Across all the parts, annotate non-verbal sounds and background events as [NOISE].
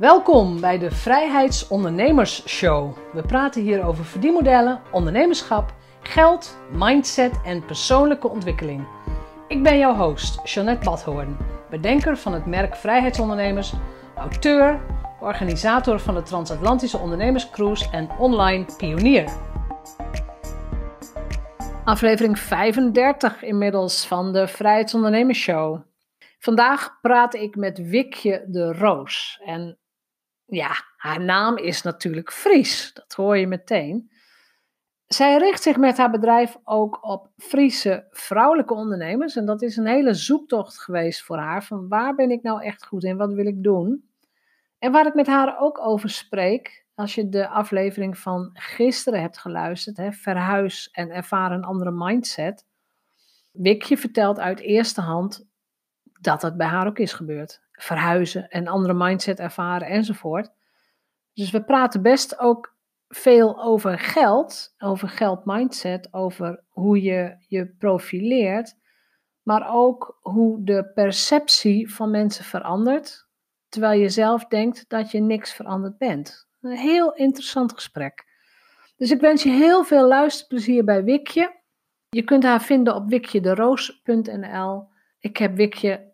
Welkom bij de Vrijheidsondernemers Show. We praten hier over verdienmodellen, ondernemerschap, geld, mindset en persoonlijke ontwikkeling. Ik ben jouw host, Jeanette Badhoorn, bedenker van het merk Vrijheidsondernemers, auteur, organisator van de Transatlantische Ondernemerscruise en online pionier. Aflevering 35 inmiddels van de Vrijheidsondernemers Show. Vandaag praat ik met Wikje de Roos. En ja, haar naam is natuurlijk Fries, dat hoor je meteen. Zij richt zich met haar bedrijf ook op Friese vrouwelijke ondernemers. En dat is een hele zoektocht geweest voor haar. Van waar ben ik nou echt goed in? Wat wil ik doen? En waar ik met haar ook over spreek, als je de aflevering van gisteren hebt geluisterd, hè, verhuis en ervaar een andere mindset. Wikje vertelt uit eerste hand dat het bij haar ook is gebeurd. Verhuizen en andere mindset ervaren enzovoort. Dus we praten best ook veel over geld, over geld mindset, over hoe je je profileert, maar ook hoe de perceptie van mensen verandert, terwijl je zelf denkt dat je niks veranderd bent. Een heel interessant gesprek. Dus ik wens je heel veel luisterplezier bij Wikje. Je kunt haar vinden op wikjederoos.nl. Ik heb Wikje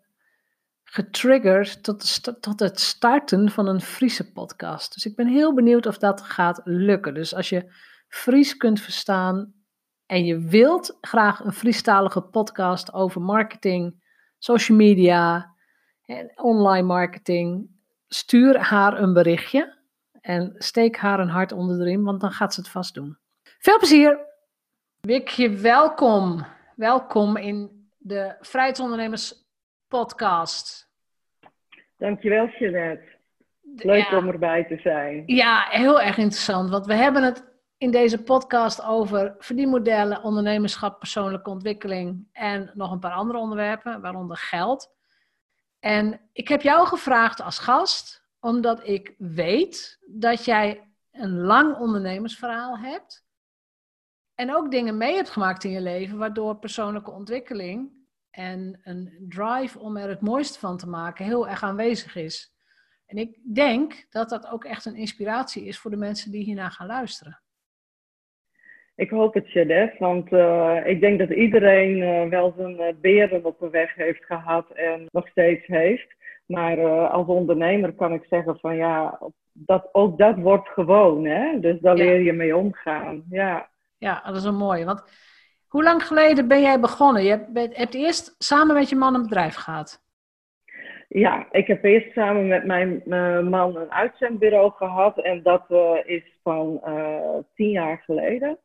getriggerd tot, tot het starten van een Friese podcast. Dus ik ben heel benieuwd of dat gaat lukken. Dus als je Fries kunt verstaan en je wilt graag een Friestalige podcast over marketing, social media en online marketing, stuur haar een berichtje en steek haar een hart onder de riem, want dan gaat ze het vast doen. Veel plezier! Wikje, welkom. Welkom in de Vrijheidsondernemers podcast. Dankjewel, Jeanette. Leuk om erbij te zijn. Ja, heel erg interessant. Want we hebben het in deze podcast over verdienmodellen, ondernemerschap, persoonlijke ontwikkeling en nog een paar andere onderwerpen, waaronder geld. En ik heb jou gevraagd als gast, omdat ik weet dat jij een lang ondernemersverhaal hebt. En ook dingen mee hebt gemaakt in je leven, waardoor persoonlijke ontwikkeling en een drive om er het mooiste van te maken heel erg aanwezig is. En ik denk dat dat ook echt een inspiratie is voor de mensen die hiernaar gaan luisteren. Ik hoop het, Jeanette, want uh, ik denk dat iedereen uh, wel zijn uh, beren op de weg heeft gehad en nog steeds heeft. Maar als ondernemer kan ik zeggen van ja, dat, ook dat wordt gewoon, hè? Dus daar leer je mee omgaan, ja. Ja, dat is een mooie, want hoe lang geleden ben jij begonnen? Je hebt, hebt eerst samen met je man een bedrijf gehad. Ja, ik heb eerst samen met mijn man een uitzendbureau gehad. En dat uh, is van uh, tien jaar geleden.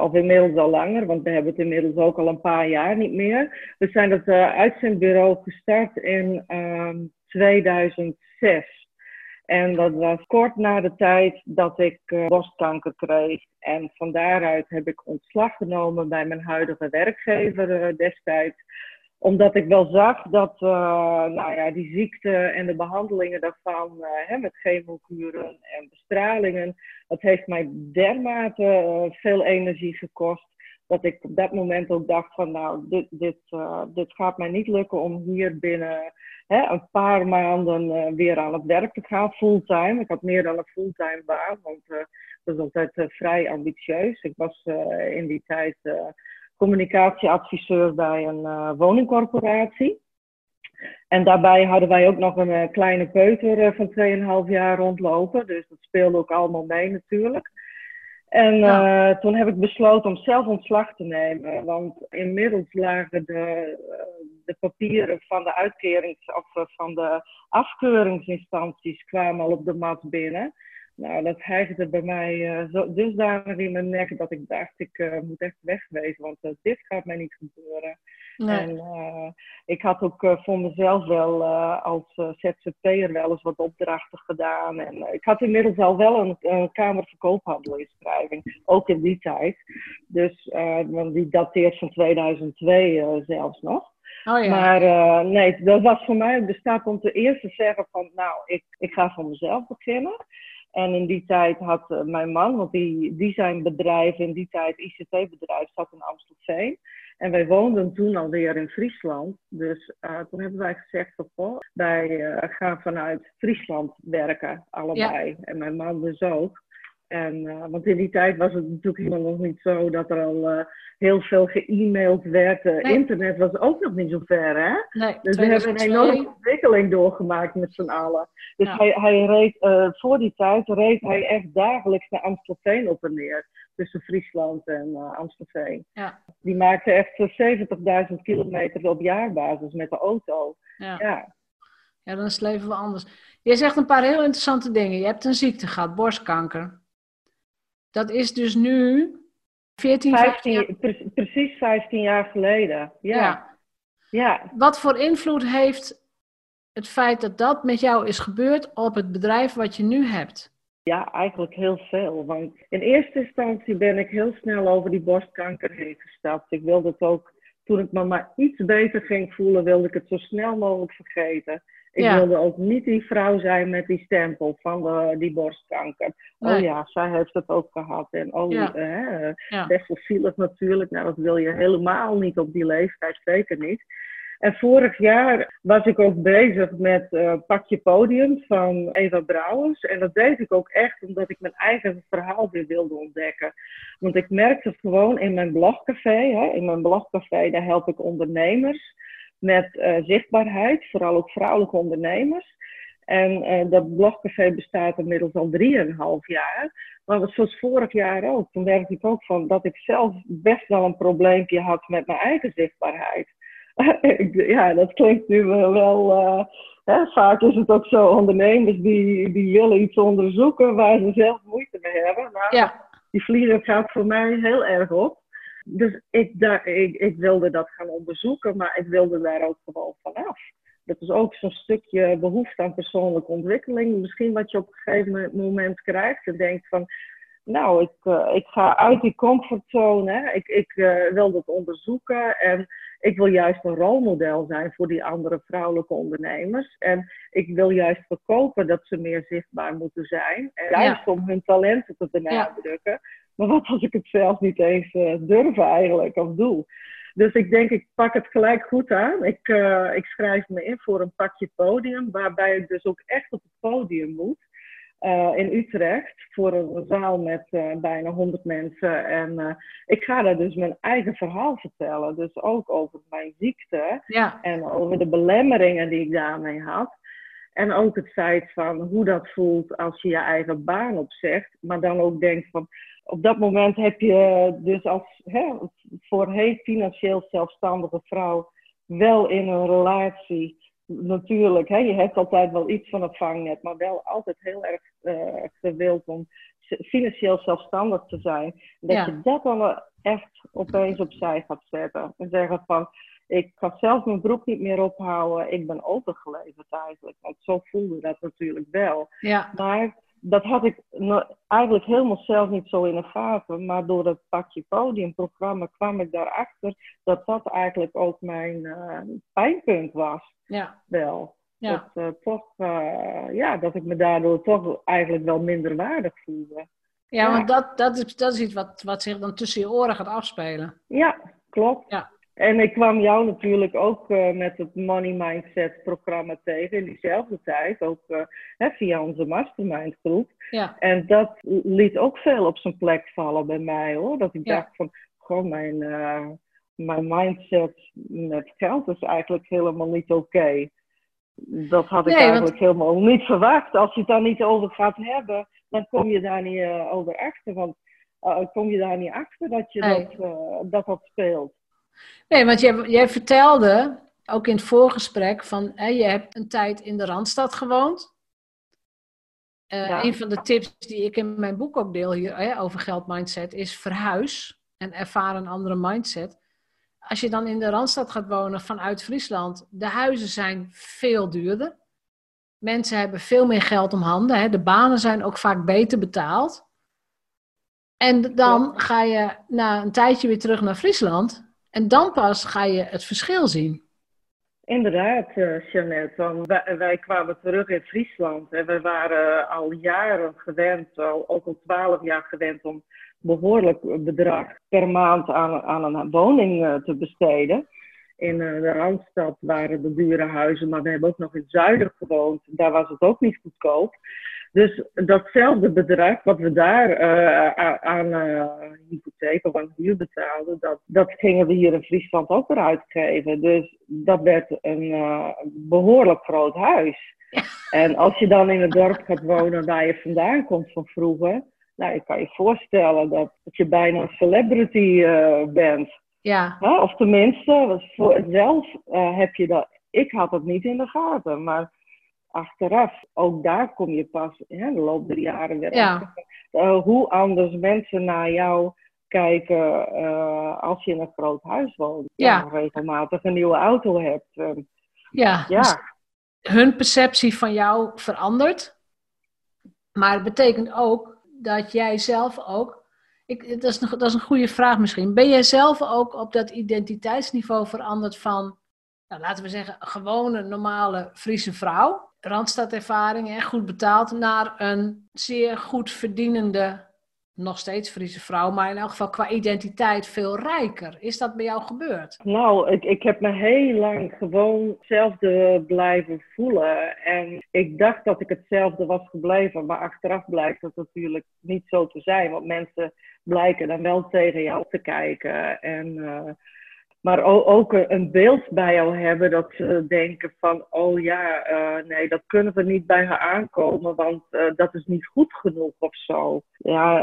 Of inmiddels al langer, want we hebben het inmiddels ook al een paar jaar niet meer. We zijn het uitzendbureau gestart in 2006. En dat was kort na de tijd dat ik uh, borstkanker kreeg. En van daaruit heb ik ontslag genomen bij mijn huidige werkgever uh, destijds. Omdat ik wel zag dat uh, nou ja, die ziekte en de behandelingen daarvan, hè, met chemokuren en bestralingen, dat heeft mij dermate veel energie gekost. Dat ik op dat moment ook dacht van nou, dit, dit, dit gaat mij niet lukken om hier binnen hè, een paar maanden uh, weer aan het werk te gaan, fulltime. Ik had meer dan een fulltime baan, want uh, dat is altijd uh, vrij ambitieus. Ik was in die tijd communicatieadviseur bij een woningcorporatie. En daarbij hadden wij ook nog een kleine peuter van 2,5 jaar rondlopen. Dus dat speelde ook allemaal mee natuurlijk. En uh, toen heb ik besloten om zelf ontslag te nemen. Want inmiddels lagen de, de papieren van de uitkerings- of uh, van de afkeuringsinstanties kwamen al op de mat binnen. Nou, dat hijgde bij mij zo, dusdanig in mijn nek dat ik dacht, ik moet echt wegwezen, want dit gaat mij niet gebeuren. En uh, ik had ook uh, voor mezelf wel uh, als ZZP'er wel eens wat opdrachten gedaan. En ik had inmiddels al wel een, een kamerverkoophandelinschrijving, ook in die tijd. Dus want die dateert van 2002 zelfs nog. Oh ja. Maar nee, dat was voor mij de staat om te eerst te zeggen van nou, ik, ik ga voor mezelf beginnen. En in die tijd had mijn man, want die, die zijn bedrijf in die tijd, ICT-bedrijf, zat in Amstelveen. En wij woonden toen alweer in Friesland. Dus uh, toen hebben wij gezegd van, wij uh, gaan vanuit Friesland werken, allebei. En mijn man dus ook. En, uh, want in die tijd was het natuurlijk helemaal nog niet zo dat er al heel veel ge-mailed werd. Internet was ook nog niet zo ver, hè? Nee, dus we hebben een enorme ontwikkeling doorgemaakt met z'n allen. Dus ja. hij, hij reed, voor die tijd reed hij echt dagelijks naar Amstelveen op en neer tussen Friesland en uh, Amstelveen. Ja. Die maakte echt 70.000 kilometer op jaarbasis met de auto. Ja. ja. Ja, dan is het leven wel anders. Je zegt een paar heel interessante dingen. Je hebt een ziekte gehad, borstkanker. Dat is dus nu 14, 15 jaar... Pre precies 15 jaar geleden. Ja. ja. ja. Wat voor invloed heeft het feit dat dat met jou is gebeurd op het bedrijf wat je nu hebt? Ja, eigenlijk heel veel. Want in eerste instantie ben ik heel snel over die borstkanker heen gestapt. Ik wilde het ook, toen ik me maar iets beter ging voelen, wilde ik het zo snel mogelijk vergeten. Ik wilde ook niet die vrouw zijn met die stempel van de, die borstkanker. Oh ja, zij heeft het ook gehad. En oh, ja. ja. best wel zielig natuurlijk. Nou, dat wil je helemaal niet op die leeftijd, zeker niet. En vorig jaar was ik ook bezig met uh, Pakje Podium van Eva Brouwers. En dat deed ik ook echt omdat ik mijn eigen verhaal weer wilde ontdekken. Want ik merkte gewoon in mijn blogcafé, hè, in mijn blogcafé, daar help ik ondernemers met uh, zichtbaarheid, vooral ook vrouwelijke ondernemers. En uh, dat blogcafé bestaat inmiddels al drieënhalf jaar. Maar zoals vorig jaar ook, toen merkte ik ook van dat ik zelf best wel een probleempje had met mijn eigen zichtbaarheid. [LAUGHS] ja, dat klinkt nu wel. Uh, hè, vaak is het ook zo, ondernemers die, die willen iets onderzoeken waar ze zelf moeite mee hebben. Nou, ja. Die vliegen gaat voor mij heel erg op. Dus ik, daar, ik, ik wilde dat gaan onderzoeken, maar ik wilde daar ook gewoon vanaf. Dat is ook zo'n stukje behoefte aan persoonlijke ontwikkeling. Misschien wat je op een gegeven moment krijgt en denkt van, nou, ik, uh, ik ga uit die comfortzone. Ik, ik uh, wil dat onderzoeken en ik wil juist een rolmodel zijn voor die andere vrouwelijke ondernemers. En ik wil juist verkopen dat ze meer zichtbaar moeten zijn. En juist om hun talenten te benadrukken. Maar wat als ik het zelf niet eens uh, durf eigenlijk of doe? Dus ik denk, ik pak het gelijk goed aan. Ik, ik schrijf me in voor een pakje podium, waarbij ik dus ook echt op het podium moet. Uh, in Utrecht voor een zaal met uh, bijna 100 mensen. En uh, ik ga daar dus mijn eigen verhaal vertellen. Dus ook over mijn ziekte ja. en over de belemmeringen die ik daarmee had. En ook het feit van hoe dat voelt als je je eigen baan opzegt. Maar dan ook denkt van, op dat moment heb je dus als hè, voorheen financieel zelfstandige vrouw wel in een relatie natuurlijk, hè, je hebt altijd wel iets van een vangnet, maar wel altijd heel erg uh, gewild om financieel zelfstandig te zijn. Dat je dat dan echt opeens opzij gaat zetten. En zeggen van, ik kan zelf mijn broek niet meer ophouden, ik ben overgeleverd eigenlijk. Want zo voelde dat natuurlijk wel. Ja. Maar dat had ik eigenlijk helemaal zelf niet zo in de gaten. Maar door het pakje podiumprogramma kwam ik daarachter dat dat eigenlijk ook mijn uh, pijnpunt was. Ja. Wel. Dat, uh, toch, uh, ja, dat ik me daardoor toch eigenlijk wel minder waardig voelde. Ja, want dat, dat, is, dat is iets wat, wat zich dan tussen je oren gaat afspelen. Ja, klopt. Ja. En ik kwam jou natuurlijk ook uh, met het Money Mindset programma tegen in diezelfde tijd, ook uh, hè, via onze mastermind groep. Ja. En dat liet ook veel op zijn plek vallen bij mij hoor. Dat ik ja. dacht van, gewoon mijn, uh, mijn mindset met geld is eigenlijk helemaal niet oké. Okay. Dat had ik nee, eigenlijk want... helemaal niet verwacht. Als je het daar niet over gaat hebben, dan kom je daar niet over achter. Want kom je daar niet achter dat je nee. dat, dat, dat speelt. Nee, want jij, jij vertelde ook in het voorgesprek van hè, je hebt een tijd in de Randstad gewoond. Uh, ja. Een van de tips die ik in mijn boek ook deel hier hè, over geldmindset is verhuis en ervaar een andere mindset. Als je dan in de Randstad gaat wonen vanuit Friesland, de huizen zijn veel duurder. Mensen hebben veel meer geld om handen. Hè. De banen zijn ook vaak beter betaald. En dan ga je na een tijdje weer terug naar Friesland. En dan pas ga je het verschil zien. Inderdaad, uh, Jeannette. Wij, kwamen terug in Friesland en we waren al jaren gewend, al, ook al twaalf jaar gewend, om behoorlijk bedrag per maand aan, aan een woning uh, te besteden. In uh, de Randstad waren de dure huizen, maar we hebben ook nog in het zuiden gewoond. Daar was het ook niet goedkoop. Dus datzelfde bedrag wat we daar uh, aan uh, hypotheek of aan huur betaalden, dat, dat gingen we hier in Friesland ook weer uitgeven. Dus dat werd een uh, behoorlijk groot huis. En als je dan in het dorp gaat wonen waar je vandaan komt van vroeger, nou, je kan je voorstellen dat, dat je bijna een celebrity bent. Ja. Of tenminste, voor zelf heb je dat. Ik had het niet in de gaten, maar achteraf, ook daar kom je pas in de loop der jaren weer ja. uh, hoe anders mensen naar jou kijken uh, als je in een groot huis woont. Ja. En regelmatig een nieuwe auto hebt. Uh, ja. ja. Dus hun perceptie van jou verandert. Maar het betekent ook dat jij zelf ook. Ik, dat, is een, dat is een goede vraag misschien. Ben jij zelf ook op dat identiteitsniveau veranderd van, nou, laten we zeggen, gewone, normale Friese vrouw? Randstadervaring, hè, goed betaald, naar een zeer goed verdienende, nog steeds Friese vrouw, maar in elk geval qua identiteit veel rijker. Is dat bij jou gebeurd? Nou, ik, ik heb me heel lang gewoon hetzelfde blijven voelen. En ik dacht dat ik hetzelfde was gebleven, maar achteraf blijkt dat natuurlijk niet zo te zijn. Want mensen blijken dan wel tegen jou te kijken. En... Uh, maar ook een beeld bij jou hebben dat ze denken van, oh ja, uh, nee, dat kunnen we niet bij haar aankomen, want uh, dat is niet goed genoeg of zo. Ja,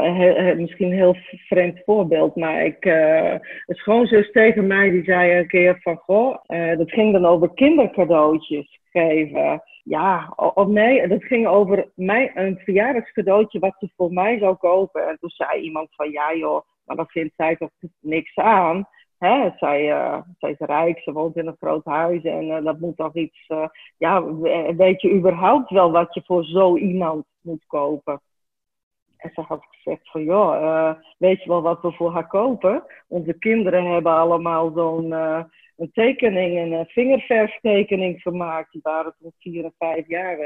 misschien een heel vreemd voorbeeld, maar ik, uh, een schoonzus tegen mij die zei een keer van, goh, dat ging dan over kindercadeautjes geven. Ja, of nee, dat ging over mijn, een verjaardagscadeautje wat ze voor mij zou kopen. En toen zei iemand van, ja joh, maar dat vindt zij toch niks aan. Hè, zij, uh, zij is rijk, ze woont in een groot huis en uh, dat moet toch iets. Uh, ja, weet je überhaupt wel wat je voor zo iemand moet kopen? En ze had gezegd van, joh, weet je wel wat we voor haar kopen? Onze kinderen hebben allemaal zo'n een tekening, een vingerverftekening gemaakt. Die waren toen vier en vijf jaar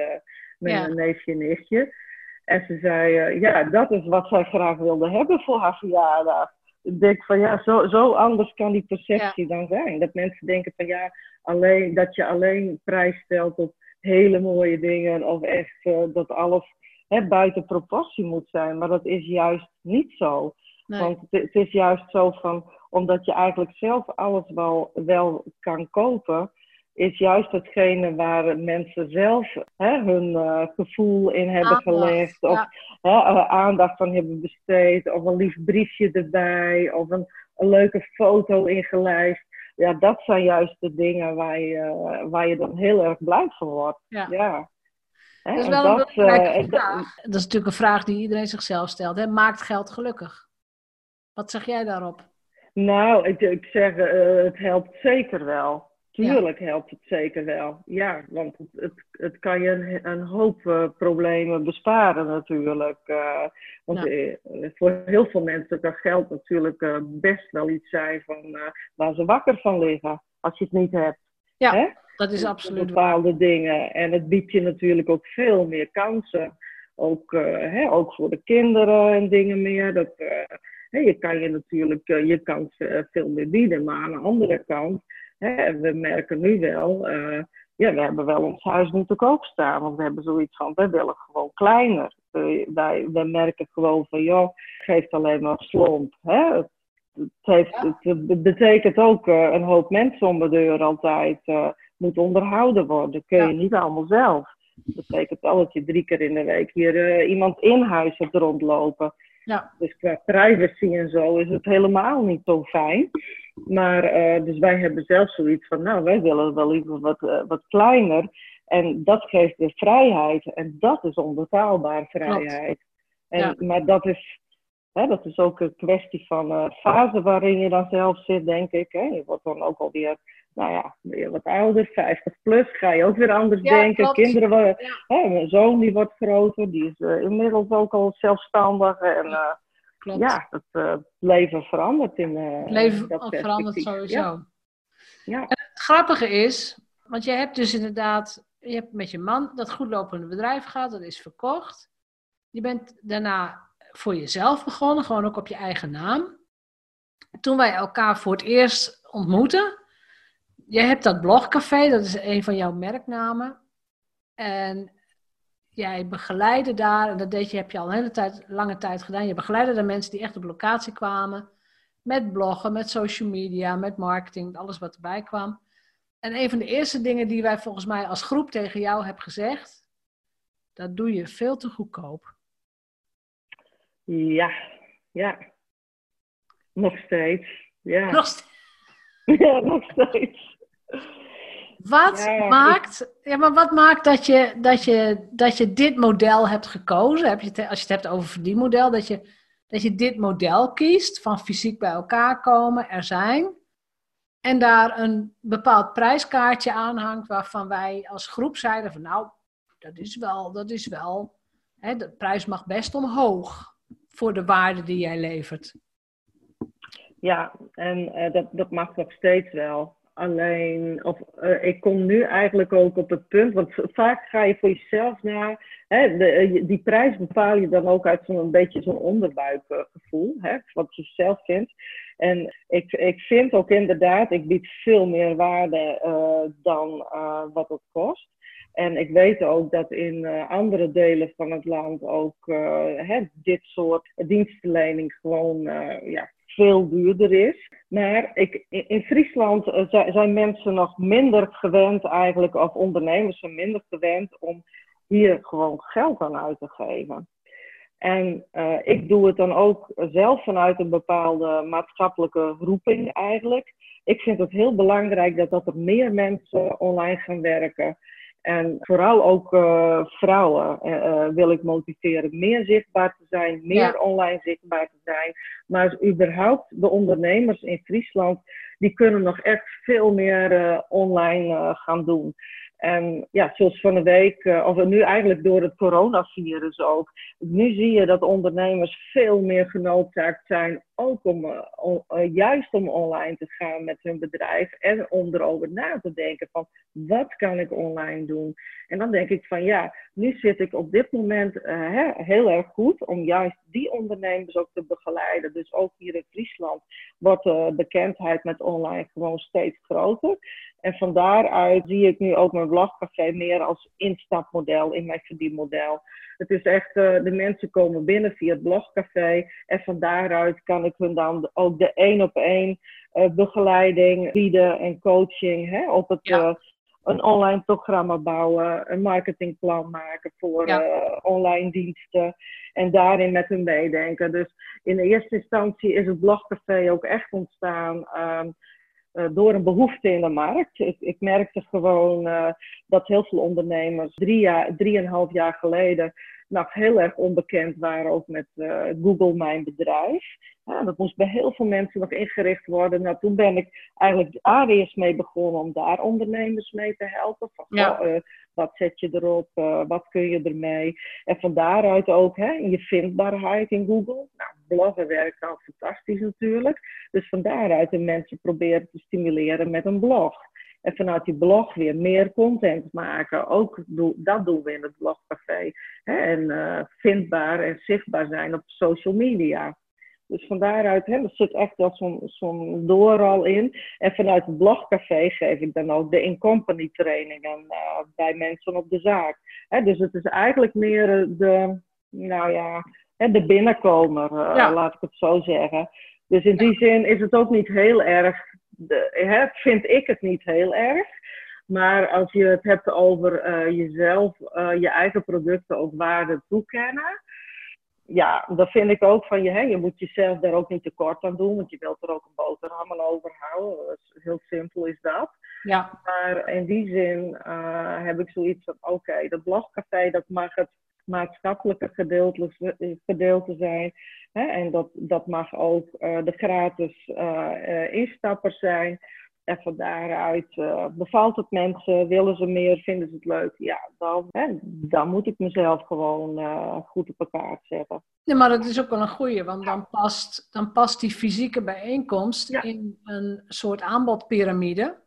met Ja. een neefje en nichtje. En ze zei, ja, dat is wat zij graag wilde hebben voor haar verjaardag ik denk van ja, zo, zo anders kan die perceptie dan zijn. Dat mensen denken van ja, alleen, dat je alleen prijs stelt op hele mooie dingen of echt uh, dat alles hè, buiten proportie moet zijn. Maar dat is juist niet zo. Nee. Want het, het, is juist zo van, omdat je eigenlijk zelf alles wel, wel kan kopen, is juist hetgene waar mensen zelf hè, hun uh, gevoel in hebben Aandacht, gelegd. Of ja. hè, uh, aandacht van hebben besteed. Of een lief briefje erbij. Of een, een leuke foto ingelijst. Ja, dat zijn juist de dingen waar je, waar je dan heel erg blij van wordt. Ja. Dat is wel een belangrijke eh, vraag. Dat is natuurlijk een vraag die iedereen zichzelf stelt. Hè? Maakt geld gelukkig? Wat zeg jij daarop? Nou, ik, ik zeg, uh, het helpt zeker wel. Tuurlijk ja. helpt het zeker wel. Ja, want het, het, het kan je een, een hoop uh, problemen besparen natuurlijk. Uh, want ja. uh, voor heel veel mensen kan geld natuurlijk best wel iets zijn van, waar ze wakker van liggen. Als je het niet hebt. Ja, Hè? dat is absoluut Bepaalde waar. dingen. En het biedt je natuurlijk ook veel meer kansen. Ook, hè, ook voor de kinderen en dingen meer. Dat, hè, je kan je natuurlijk je kans veel meer bieden. Maar aan de andere kant Hè, we merken nu wel, uh, ja, we hebben wel ons huis niet te koop staan. Want we hebben zoiets van, wij willen gewoon kleiner. Uh, wij, wij merken gewoon van, joh, het geeft alleen maar slomp. Hè? Het, het, heeft, het, betekent ook uh, een hoop mensen om de deur altijd moet onderhouden worden. Dat kun je ja. niet allemaal zelf. Dat betekent wel dat je drie keer in de week hier iemand in huis hebt rondlopen. Ja. Dus qua privacy en zo is het helemaal niet zo fijn. Maar uh, dus wij hebben zelf zoiets van, nou, wij willen wel liever wat, uh, wat kleiner. En dat geeft weer vrijheid. En dat is onbetaalbaar vrijheid. En, Ja. Maar dat is, hè, dat is ook een kwestie van uh, fase waarin je dan zelf zit, denk ik. Hè. Je wordt dan ook alweer, nou ja, weer wat ouder, 50 plus, ga je ook weer anders Ja, denken. klopt. Kinderen, worden- Ja. hè, mijn zoon die wordt groter, die is inmiddels ook al zelfstandig. En eh, Klopt. ja, het eh, leven verandert in eh, het leven dat verandert sowieso. Ja. Ja. Het grappige is, Want je hebt dus inderdaad, je hebt met je man dat goedlopende bedrijf gehad, dat is verkocht. Je bent daarna voor jezelf begonnen, gewoon ook op je eigen naam. Toen wij elkaar voor het eerst ontmoetten, je hebt dat blogcafé, dat is een van jouw merknamen. En jij begeleidde daar, en dat deed je, heb je al een hele tijd, lange tijd gedaan. Je begeleidde de mensen die echt op locatie kwamen. Met bloggen, met social media, met marketing, alles wat erbij kwam. En een van de eerste dingen die wij volgens mij als groep tegen jou hebben gezegd, dat doe je veel te goedkoop. Ja, ja. Nog steeds. Ja. Nog steeds. [LAUGHS] Ja, nog steeds. Wat maakt, ja, maar wat maakt dat je, dat, je, dat je dit model hebt gekozen? Heb je het, als je het hebt over verdienmodel, dat je, dat je dit model kiest van fysiek bij elkaar komen, er zijn. En daar een bepaald prijskaartje aan hangt waarvan wij als groep zeiden van nou, dat is wel, dat is wel, hè, de prijs mag best omhoog voor de waarde die jij levert. Ja, en uh, dat, dat mag nog steeds wel. Alleen, of uh, ik kom nu eigenlijk ook op het punt, want vaak ga je voor jezelf naar, hè, eh, die prijs bepaal je dan ook uit zo'n beetje zo'n onderbuikgevoel, hè, wat je zelf vindt. En ik, ik vind ook inderdaad, ik bied veel meer waarde uh, dan wat het kost. En ik weet ook dat in andere delen van het land ook hè, dit soort dienstverlening gewoon ja, veel duurder is. Maar ik, in Friesland uh, zijn mensen nog minder gewend eigenlijk, of ondernemers zijn minder gewend om hier gewoon geld aan uit te geven. En uh, ik doe het dan ook zelf vanuit een bepaalde maatschappelijke roeping eigenlijk. Ik vind het heel belangrijk dat, dat er meer mensen online gaan werken. En vooral ook uh, vrouwen uh, wil ik motiveren meer zichtbaar te zijn, meer online zichtbaar te zijn. Maar überhaupt de ondernemers in Friesland, die kunnen nog echt veel meer uh, online gaan doen. En ja, zoals van de week, uh, of nu eigenlijk door het coronavirus ook. Nu zie je dat ondernemers veel meer genoodzaakt zijn, ook om uh, juist om online te gaan met hun bedrijf. En om erover na te denken van, wat kan ik online doen? En dan denk ik van, ja, nu zit ik op dit moment heel erg goed om juist die ondernemers ook te begeleiden. Dus ook hier in Friesland wordt de bekendheid met online gewoon steeds groter. En van daaruit zie ik nu ook mijn blogcafé meer als instapmodel in mijn verdienmodel. Het is echt, uh, de mensen komen binnen via het blogcafé. En van daaruit kan ik hun dan ook de één op één uh, begeleiding bieden en coaching hè, op het, ja. uh, een online programma bouwen, een marketingplan maken voor ja. online diensten. En daarin met hun meedenken. Dus in de eerste instantie is het blogcafé ook echt ontstaan. Um, uh, door een behoefte in de markt. Ik, ik merkte gewoon uh, dat heel veel ondernemers drie jaar, drieënhalf jaar geleden nog heel erg onbekend waren, ook met uh, Google Mijn Bedrijf. Ja, dat moest bij heel veel mensen nog ingericht worden. Nou, toen ben ik eigenlijk Arius mee begonnen om daar ondernemers mee te helpen. Van, ja. oh, wat zet je erop? wat kun je ermee? En van daaruit ook hè, je vindbaarheid in Google. Nou, bloggen werkt al fantastisch natuurlijk. Dus van daaruit de mensen proberen te stimuleren met een blog. En vanuit die blog weer meer content maken. Ook dat doen we in het blogcafé. Hè? En uh, vindbaar en zichtbaar zijn op social media. Dus van daaruit, hè, zit echt wel zo'n dooral in. En vanuit het blogcafé geef ik dan ook de in-company trainingen uh, bij mensen op de zaak. Hè, dus het is eigenlijk meer de, nou ja, de binnenkomer, uh, ja. laat ik het zo zeggen. Dus in die zin is het ook niet heel erg, de, hè, vind ik het niet heel erg. Maar als je het hebt over uh, jezelf, uh, je eigen producten ook waarde toekennen. Ja, dan vind ik ook van je, hè, je moet jezelf daar ook niet tekort aan doen, want je wilt er ook een boterham aan overhouden. Heel simpel is dat. Ja. Maar in die zin uh, heb ik zoiets van, oké, okay, dat blogcafé, dat mag het maatschappelijke gedeelte, gedeelte zijn. Hè? En dat, dat mag ook uh, de gratis uh, instappers zijn. En van daaruit uh, bevalt het mensen, willen ze meer, vinden ze het leuk. Ja, dan, hè, dan moet ik mezelf gewoon uh, goed op elkaar zetten. Nee, maar dat is ook wel een goeie, want dan past, dan past die fysieke bijeenkomst ja. in een soort aanbodpyramide.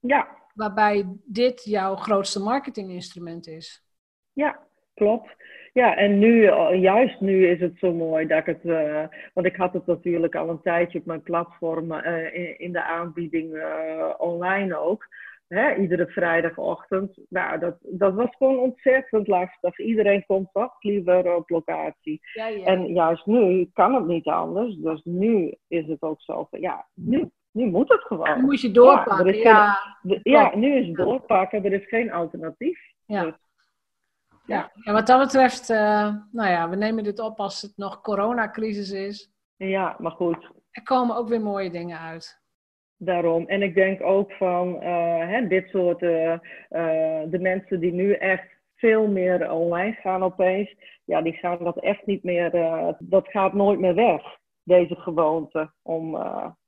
Ja. waarbij dit jouw grootste marketinginstrument is. Ja, klopt. Ja, en nu, eh, juist nu is het zo mooi dat ik het, uh, want ik had het natuurlijk al een tijdje op mijn platform uh, in, in, de aanbieding online ook. Hè, iedere vrijdagochtend. Nou, dat, dat was gewoon ontzettend lastig. Iedereen komt toch liever op locatie. Ja, ja. En juist nu kan het niet anders. Dus nu is het ook zo van, ja, nu, nu moet het gewoon. Dan moet je doorpakken, ja. Geen, ja, nu is het doorpakken. Er is geen alternatief. Ja. Dus, ja. ja, wat dat betreft, uh, nou ja, we nemen dit op als het nog coronacrisis is. Ja, maar goed. Er komen ook weer mooie dingen uit. Daarom. En ik denk ook van uh, hè, dit soort, uh, de mensen die nu echt veel meer online gaan opeens, ja, die gaan dat echt niet meer, dat gaat nooit meer weg, deze gewoonte om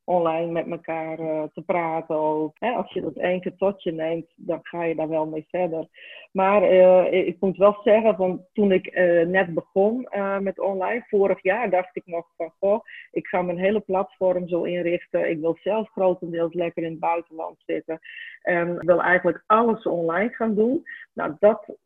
online met elkaar uh, te praten. Ook, hè, als je dat één keer tot je neemt, dan ga je daar wel mee verder. Maar uh, ik moet wel zeggen, van toen ik uh, net begon met online, vorig jaar dacht ik nog van, goh, ik ga mijn hele platform zo inrichten. Ik wil zelf grotendeels lekker in het buitenland zitten. En wil eigenlijk alles online gaan doen. Nou, dat,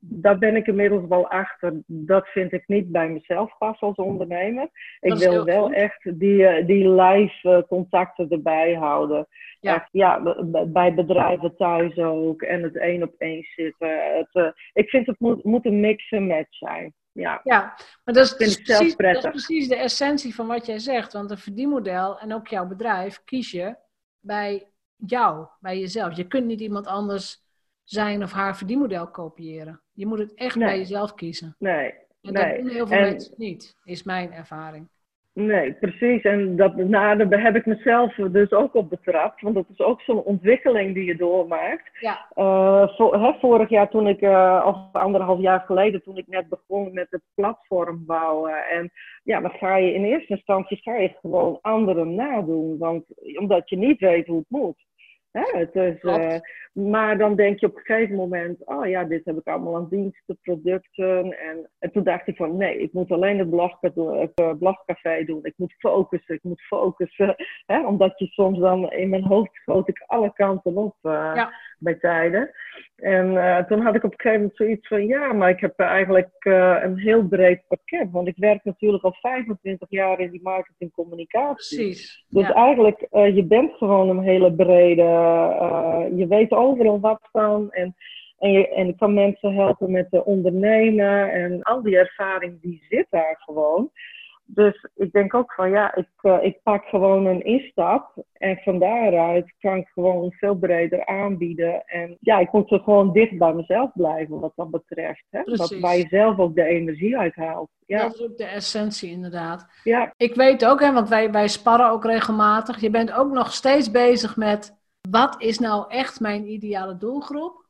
daar ben ik inmiddels wel achter. Dat vind ik niet bij mezelf pas als ondernemer. Ik wil wel echt die, eh, die live eh, contacten erbij houden. Ja. Echt, ja, bij bedrijven thuis ook. En het één op één zitten. Het, uh, ik vind het moet, moet een mix en match zijn. Ja, ja maar dat is, precies, dat is precies de essentie van wat jij zegt. Want een verdienmodel en ook jouw bedrijf kies je bij jou, bij jezelf. Je kunt niet iemand anders zijn of haar verdienmodel kopiëren. Je moet het echt bij jezelf kiezen. Nee. En dat nee. doen heel veel mensen niet, is mijn ervaring. Nee, precies. En dat, nou, daar heb ik mezelf dus ook op betrapt. Want dat is ook zo'n ontwikkeling die je doormaakt. Ja. Uh, hè, vorig jaar toen ik, uh, of anderhalf jaar geleden, toen ik net begon met het platform bouwen. En ja, dan ga je in eerste instantie ga je gewoon anderen nadoen. Want, omdat je niet weet hoe het moet. Hè, het is, uh, maar dan denk je op een gegeven moment, oh ja, dit heb ik allemaal aan diensten, producten. En, en toen dacht ik van, nee, ik moet alleen het, blog, het blogcafé doen. Ik moet focussen, ik moet focussen. [LAUGHS] Hè, omdat je soms dan, in mijn hoofd schoot ik alle kanten op uh, ja. Bij tijden. En uh, toen had ik op een gegeven moment zoiets van, ja, maar ik heb eigenlijk uh, een heel breed pakket. Want ik werk natuurlijk al 25 jaar in die marketing communicatie. Precies. Dus ja. eigenlijk, uh, je bent gewoon een hele brede, je weet overal wat van. En, en, je, en ik kan mensen helpen met de ondernemen. En al die ervaring die zit daar gewoon. Dus ik denk ook van ja, ik, uh, ik pak gewoon een instap en van daaruit kan ik gewoon veel breder aanbieden. En ja, ik moet er gewoon dicht bij mezelf blijven wat dat betreft. Hè? Dat waar je zelf ook de energie uit haalt. Ja. Dat is ook de essentie inderdaad. Ja. Ik weet ook, hè, want wij, wij sparren ook regelmatig. Je bent ook nog steeds bezig met wat is nou echt mijn ideale doelgroep?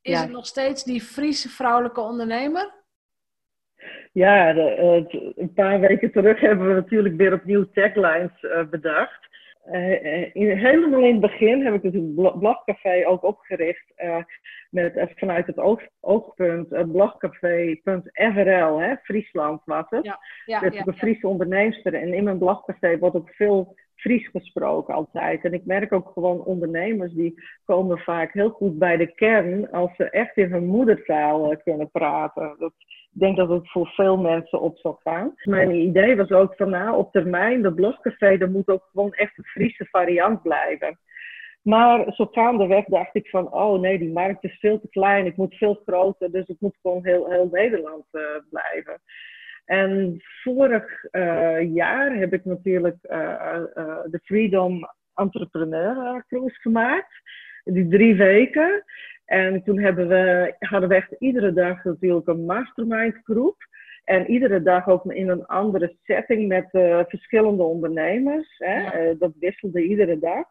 Is ja. het nog steeds die Friese vrouwelijke ondernemer? Ja, de, een paar weken terug hebben we natuurlijk weer opnieuw taglines uh, bedacht. Uh, in, helemaal in het begin heb ik natuurlijk Blogcafé ook opgericht met, vanuit het oog, oogpunt blogcafé.frl, hè, Friesland was het. Ja, ja, een Friese onderneemster en in mijn blogcafé wordt ook veel Fries gesproken altijd. En ik merk ook gewoon ondernemers die komen vaak heel goed bij de kern als ze echt in hun moedertaal kunnen praten. Dat, ik denk dat het voor veel mensen op zal gaan. Mijn idee was ook van nou, op termijn, de blogcafé, er moet ook gewoon echt een Friese variant blijven. Maar zo gaandeweg dacht ik van, oh nee, die markt is veel te klein, ik moet veel groter, dus het moet gewoon heel, heel Nederland uh, blijven. En vorig uh, jaar heb ik natuurlijk uh, de Freedom Entrepreneur Cruise gemaakt, die drie weken. En toen hebben we, hadden we echt iedere dag natuurlijk een mastermind groep. En iedere dag ook in een andere setting met uh, verschillende ondernemers. Hè? Ja. Uh, dat wisselde iedere dag.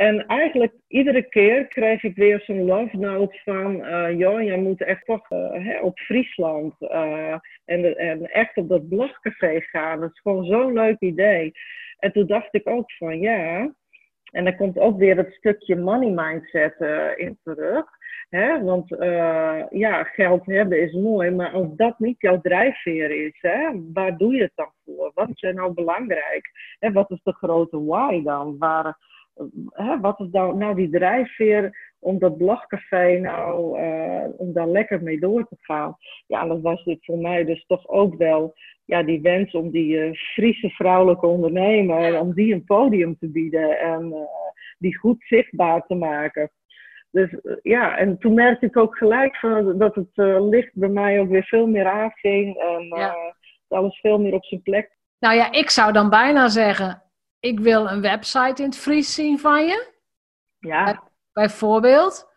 En eigenlijk iedere keer kreeg ik weer zo'n love note van... Uh, joh, jij moet echt toch hè, op Friesland en, en echt op dat blogcafé gaan. Dat is gewoon zo'n leuk idee. En toen dacht ik ook van ja... En dan komt ook weer het stukje money mindset in terug. Hè? Want ja, geld hebben is mooi, maar als dat niet jouw drijfveer is, hè, waar doe je het dan voor? Wat is er nou belangrijk? Hè, wat is de grote why dan? Waar, hè, wat is nou, nou die drijfveer om dat blogcafé nou, uh, om daar lekker mee door te gaan. Ja, dat was dit voor mij dus toch ook wel ja, die wens om die uh, Friese vrouwelijke ondernemer, om die een podium te bieden en uh, die goed zichtbaar te maken. Dus ja, en toen merkte ik ook gelijk van, dat het licht bij mij ook weer veel meer aanging en ja. alles veel meer op zijn plek. Nou ja, ik zou dan bijna zeggen, ik wil een website in het Fries zien van je. Ja. Bijvoorbeeld.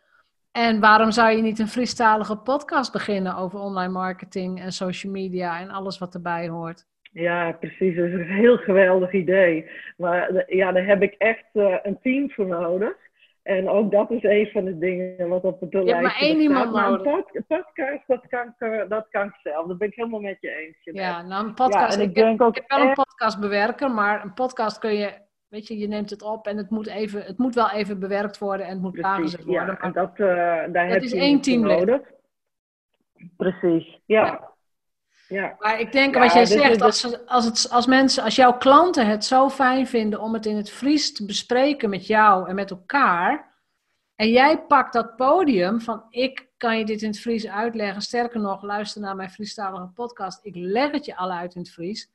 En waarom zou je niet een Friestalige podcast beginnen over online marketing en social media en alles wat erbij hoort? Ja, precies. Dat is een heel geweldig idee. Maar ja, daar heb ik echt uh, een team voor nodig. En ook dat is een van de dingen wat op de lijst staat. maar één iemand nodig. Een podcast, dat kan, ik, dat kan ik zelf. Dat ben ik helemaal met je eens. Ja, nou een podcast. Ja, ik, ik, denk heb, ook ik heb wel een podcastbewerker, maar een podcast kun je weet je, je neemt het op en het moet, even, het moet wel even bewerkt worden en het moet klaargezet worden. Ja, en dat, uh, daar dat heb is je één team nodig. Precies, ja. ja. Ja. Maar ik denk, wat jij zegt, als, als, het, als mensen, als jouw klanten het zo fijn vinden om het in het Fries te bespreken met jou en met elkaar, en jij pakt dat podium van ik kan je dit in het Fries uitleggen, sterker nog, luister naar mijn Friestalige podcast, ik leg het je al uit in het Fries,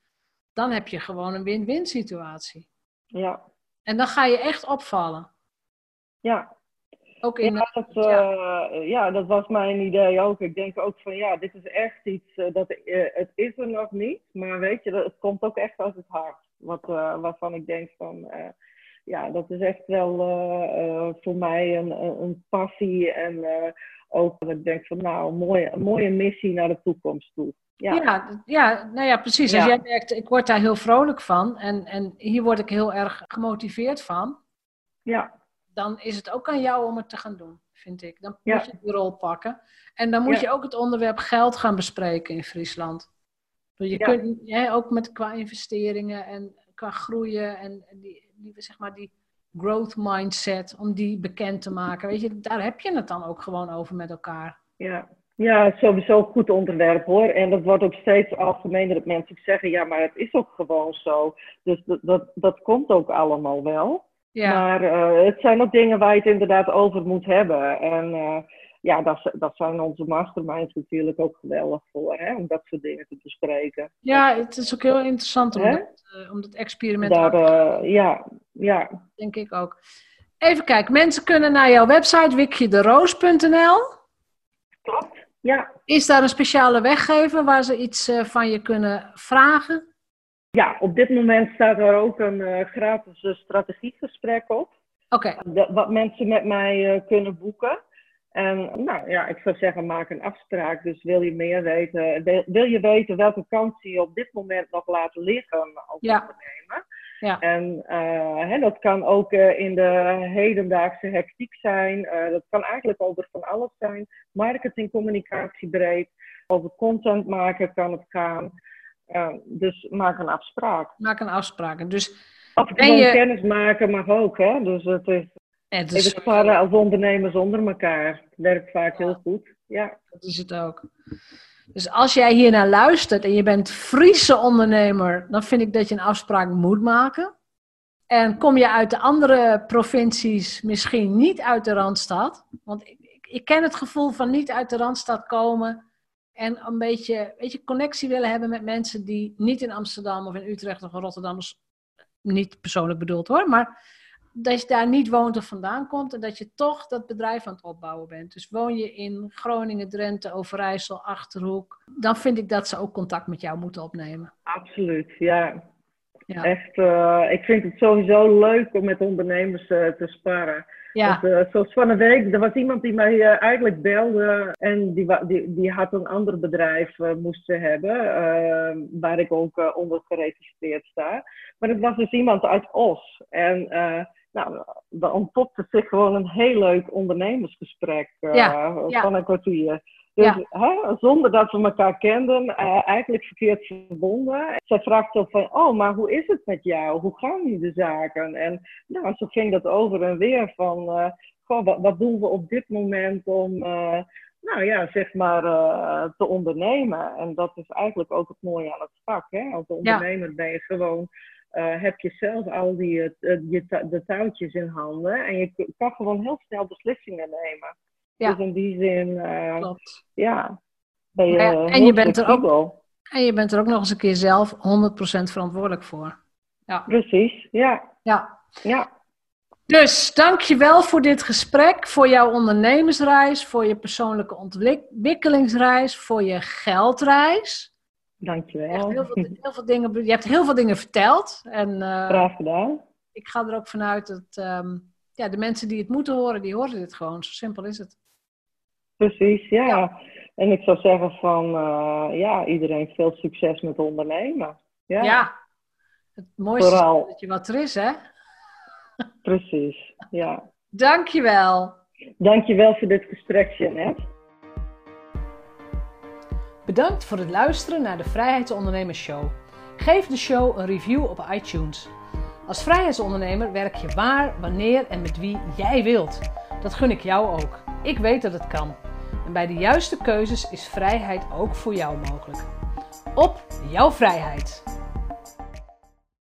dan heb je gewoon een win-win situatie. Ja. En dan ga je echt opvallen. Ja. Ook in ja, dat, uh, ja. dat was mijn idee ook. Ik denk ook van ja, dit is echt iets uh, dat uh, het is er nog niet, maar weet je, het komt ook echt uit het hart. Wat, waarvan ik denk van ja, dat is echt wel voor mij een, een, passie en ook dat ik denk van nou, een mooie, een mooie missie naar de toekomst toe. Ja. ja, ja, nou ja, precies. Als jij merkt, ik word daar heel vrolijk van en, en hier word ik heel erg gemotiveerd van. Ja. Dan is het ook aan jou om het te gaan doen, vind ik. Dan moet je die rol pakken. En dan moet je ook het onderwerp geld gaan bespreken in Friesland. Je kunt ook met qua investeringen en qua groeien en die, die, zeg maar die growth mindset, om die bekend te maken. Weet je, daar heb je het dan ook gewoon over met elkaar. Ja, ja, sowieso een goed onderwerp hoor. En dat wordt ook steeds algemener dat mensen zeggen, ja, maar het is ook gewoon zo. Dus dat, dat, dat komt ook allemaal wel. Ja. Maar uh, het zijn ook dingen waar je het inderdaad over moet hebben. En uh, ja, dat, dat zijn onze masterminds natuurlijk ook geweldig voor, hè, om dat soort dingen te bespreken. Ja, het is ook heel interessant om, dat, uh, om dat experiment Daar, te Ja, ja. Denk ik ook. Even kijken, mensen kunnen naar jouw website wikjederoos.nl. Klopt. Ja. Is daar een speciale weggever waar ze iets van je kunnen vragen? Ja, op dit moment staat er ook een uh, gratis uh, strategiegesprek op. Oké. Okay. Wat mensen met mij kunnen boeken. En nou ja, ik zou zeggen, maak een afspraak. Dus wil je meer weten, wil, wil je weten welke kansen je op dit moment nog laat liggen als ja. ondernemer? Ja. En hè, dat kan ook in de hedendaagse hectiek zijn. Dat kan eigenlijk over van alles zijn. Marketing, communicatie breed. Over content maken kan het gaan. Dus maak een afspraak. Maak een afspraak. Dus of gewoon je... kennis maken mag ook. Hè? Dus het is, het is sparren als ondernemers onder elkaar. Het werkt vaak heel goed. Ja. Dat is het ook. Dus als jij hier naar luistert en je bent Friese ondernemer, dan vind ik dat je een afspraak moet maken. En kom je uit de andere provincies, misschien niet uit de Randstad. Want ik, ik, ik ken het gevoel van niet uit de Randstad komen en een beetje weet je, connectie willen hebben met mensen die niet in Amsterdam of in Utrecht of in Rotterdam, niet persoonlijk bedoeld hoor, maar dat je daar niet woont of vandaan komt en dat je toch dat bedrijf aan het opbouwen bent. Dus woon je in Groningen, Drenthe, Overijssel, Achterhoek, dan vind ik dat ze ook contact met jou moeten opnemen. Absoluut, ja. ja. Echt, uh, ik vind het sowieso leuk om met ondernemers uh, te sparren. Ja. Dus, uh, zoals van een week, er was iemand die mij eigenlijk belde en die, die, die had een ander bedrijf moest ze hebben, waar ik ook onder geregistreerd sta. Maar het was dus iemand uit Os. En nou, dan ontpopte zich gewoon een heel leuk ondernemersgesprek uh, van een kwartier. Dus hè, zonder dat we elkaar kenden, uh, eigenlijk verkeerd verbonden. Zij vraagt zo van, oh, maar hoe is het met jou? Hoe gaan nu de zaken? En nou, zo ging dat over en weer van, uh, goh, wat, wat, doen we op dit moment om, nou ja, zeg maar, te ondernemen? En dat is eigenlijk ook het mooie aan het vak. Hè? Als ondernemer ben je gewoon heb je zelf al die, je, de touwtjes in handen en je kan gewoon heel snel beslissingen nemen. Ja. Dus in die zin, Klopt. ja, ben je ja, en je bent er ook En je bent er ook nog eens een keer zelf 100% verantwoordelijk voor. Ja. Precies, ja. Ja. ja. Dus dankjewel voor dit gesprek, voor jouw ondernemersreis, voor je persoonlijke ontwikkelingsreis, voor je geldreis. Dankjewel. Heel veel, heel veel dingen, je hebt heel veel dingen verteld. En, uh, Graag gedaan. Ik ga er ook vanuit dat um, ja, de mensen die het moeten horen, die horen dit gewoon. Zo simpel is het. Precies, ja. ja. En ik zou zeggen van, uh, ja, iedereen veel succes met ondernemen. Ja. ja. Het mooiste Vooral. is dat je wat er is, hè? Precies, ja. Dankjewel. Dankjewel voor dit gesprek, Jeanette. Bedankt voor het luisteren naar de Vrijheidsondernemers Show. Geef de show een review op iTunes. Als vrijheidsondernemer werk je waar, wanneer en met wie jij wilt. Dat gun ik jou ook. Ik weet dat het kan. En bij de juiste keuzes is vrijheid ook voor jou mogelijk. Op jouw vrijheid!